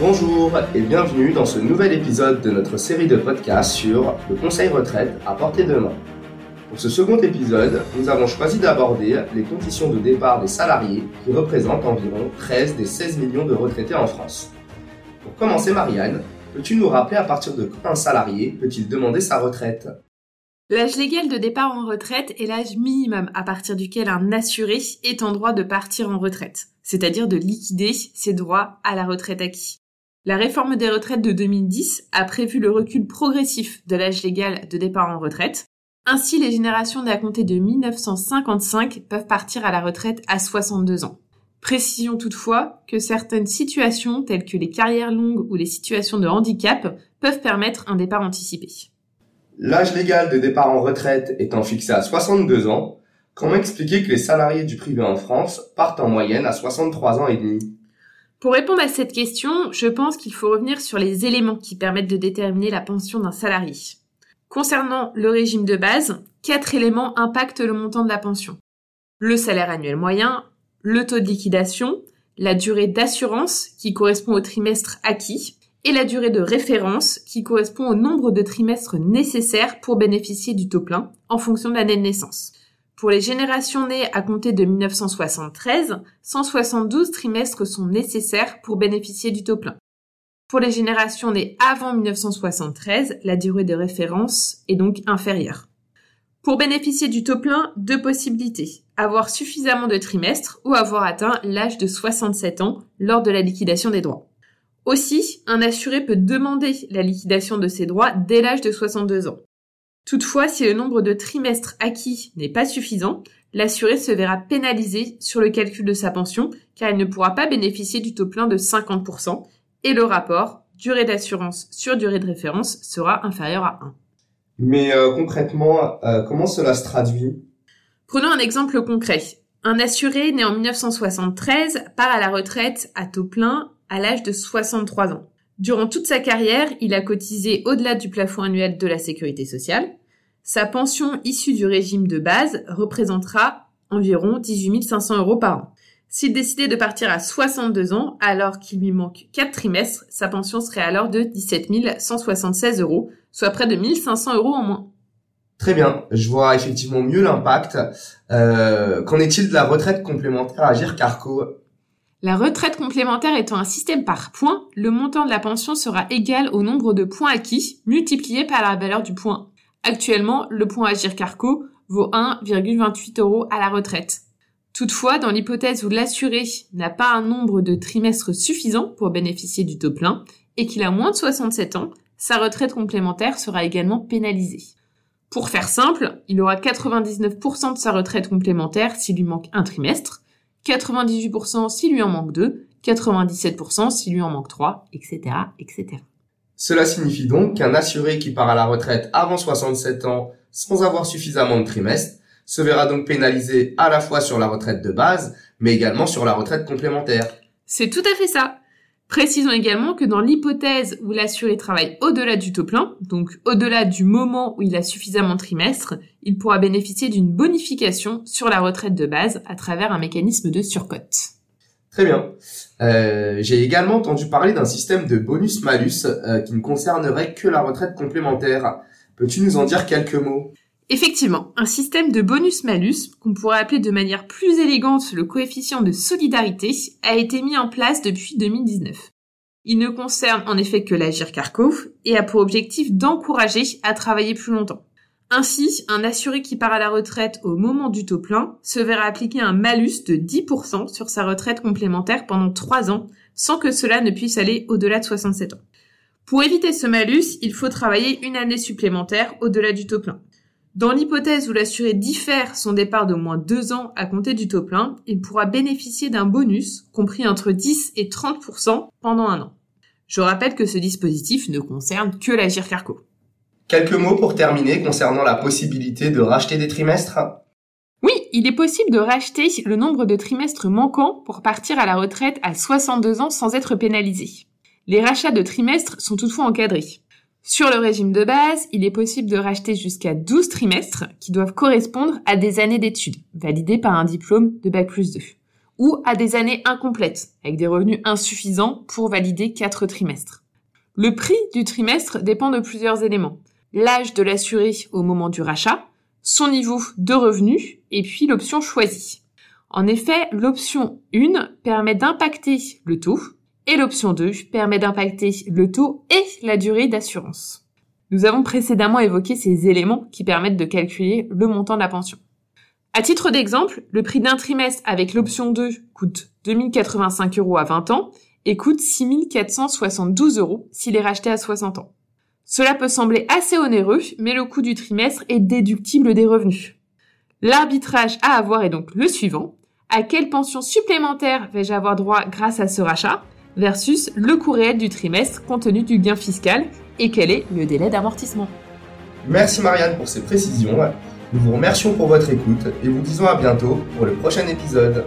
Bonjour et bienvenue dans ce nouvel épisode de notre série de podcasts sur le conseil retraite à portée de main. Pour ce second épisode, nous avons choisi d'aborder les conditions de départ des salariés qui représentent environ 13 des 16 millions de retraités en France. Pour commencer, Marianne, peux-tu nous rappeler à partir de quand un salarié peut-il demander sa retraite? L'âge légal de départ en retraite est l'âge minimum à partir duquel un assuré est en droit de partir en retraite, c'est-à-dire de liquider ses droits à la retraite acquis. La réforme des retraites de 2010 a prévu le recul progressif de l'âge légal de départ en retraite. Ainsi, les générations nées à compter de 1955 peuvent partir à la retraite à 62 ans. Précision toutefois que certaines situations telles que les carrières longues ou les situations de handicap peuvent permettre un départ anticipé. L'âge légal de départ en retraite étant fixé à 62 ans, comment expliquer que les salariés du privé en France partent en moyenne à 63 ans et demi? Pour répondre à cette question, je pense qu'il faut revenir sur les éléments qui permettent de déterminer la pension d'un salarié. Concernant le régime de base, quatre éléments impactent le montant de la pension. Le salaire annuel moyen, le taux de liquidation, la durée d'assurance qui correspond au trimestre acquis et la durée de référence qui correspond au nombre de trimestres nécessaires pour bénéficier du taux plein en fonction de l'année de naissance. Pour les générations nées à compter de 1973, 172 trimestres sont nécessaires pour bénéficier du taux plein. Pour les générations nées avant 1973, la durée de référence est donc inférieure. Pour bénéficier du taux plein, deux possibilités. Avoir suffisamment de trimestres ou avoir atteint l'âge de 67 ans lors de la liquidation des droits. Aussi, un assuré peut demander la liquidation de ses droits dès l'âge de 62 ans. Toutefois, si le nombre de trimestres acquis n'est pas suffisant, l'assuré se verra pénalisé sur le calcul de sa pension car il ne pourra pas bénéficier du taux plein de 50% et le rapport durée d'assurance sur durée de référence sera inférieur à 1. Mais euh, concrètement, euh, comment cela se traduit? Prenons un exemple concret. Un assuré né en 1973 part à la retraite à taux plein à l'âge de 63 ans. Durant toute sa carrière, il a cotisé au-delà du plafond annuel de la sécurité sociale. Sa pension issue du régime de base représentera environ 18 500 euros par an. S'il décidait de partir à 62 ans, alors qu'il lui manque 4 trimestres, sa pension serait alors de 17 176 euros, soit près de 1500 euros en moins. Très bien, je vois effectivement mieux l'impact. Euh, qu'en est-il de la retraite complémentaire à Gircarco? La retraite complémentaire étant un système par points, le montant de la pension sera égal au nombre de points acquis multiplié par la valeur du point. Actuellement, le point Agir Carco vaut 1,28 euros à la retraite. Toutefois, dans l'hypothèse où l'assuré n'a pas un nombre de trimestres suffisant pour bénéficier du taux plein et qu'il a moins de 67 ans, sa retraite complémentaire sera également pénalisée. Pour faire simple, il aura 99% de sa retraite complémentaire s'il lui manque un trimestre, 98% s'il lui en manque 2, 97% s'il lui en manque 3, etc., etc. Cela signifie donc qu'un assuré qui part à la retraite avant 67 ans sans avoir suffisamment de trimestres se verra donc pénalisé à la fois sur la retraite de base, mais également sur la retraite complémentaire. C'est tout à fait ça. Précisons également que dans l'hypothèse où l'assuré travaille au-delà du taux plein, donc au-delà du moment où il a suffisamment de trimestres, il pourra bénéficier d'une bonification sur la retraite de base à travers un mécanisme de surcote. Très bien. Euh, J'ai également entendu parler d'un système de bonus-malus euh, qui ne concernerait que la retraite complémentaire. Peux-tu nous en dire quelques mots? Effectivement, un système de bonus-malus, qu'on pourrait appeler de manière plus élégante le coefficient de solidarité, a été mis en place depuis 2019. Il ne concerne en effet que l'Agir Carco et a pour objectif d'encourager à travailler plus longtemps. Ainsi, un assuré qui part à la retraite au moment du taux plein se verra appliquer un malus de 10% sur sa retraite complémentaire pendant 3 ans, sans que cela ne puisse aller au-delà de 67 ans. Pour éviter ce malus, il faut travailler une année supplémentaire au-delà du taux plein. Dans l'hypothèse où l'assuré diffère son départ de moins deux ans à compter du taux plein, il pourra bénéficier d'un bonus compris entre 10 et 30% pendant un an. Je rappelle que ce dispositif ne concerne que l'Agir Carco. Quelques mots pour terminer concernant la possibilité de racheter des trimestres Oui, il est possible de racheter le nombre de trimestres manquants pour partir à la retraite à 62 ans sans être pénalisé. Les rachats de trimestres sont toutefois encadrés. Sur le régime de base, il est possible de racheter jusqu'à 12 trimestres qui doivent correspondre à des années d'études, validées par un diplôme de Bac plus 2. ou à des années incomplètes, avec des revenus insuffisants pour valider quatre trimestres. Le prix du trimestre dépend de plusieurs éléments. L'âge de l'assuré au moment du rachat, son niveau de revenus et puis l'option choisie. En effet, l'option 1 permet d'impacter le taux et l'option 2 permet d'impacter le taux et la durée d'assurance. Nous avons précédemment évoqué ces éléments qui permettent de calculer le montant de la pension. À titre d'exemple, le prix d'un trimestre avec l'option 2 coûte 2085 euros à 20 ans et coûte 6472 euros s'il est racheté à 60 ans. Cela peut sembler assez onéreux, mais le coût du trimestre est déductible des revenus. L'arbitrage à avoir est donc le suivant. À quelle pension supplémentaire vais-je avoir droit grâce à ce rachat versus le coût réel du trimestre compte tenu du gain fiscal et quel est le délai d'amortissement? Merci Marianne pour ces précisions. Nous vous remercions pour votre écoute et vous disons à bientôt pour le prochain épisode.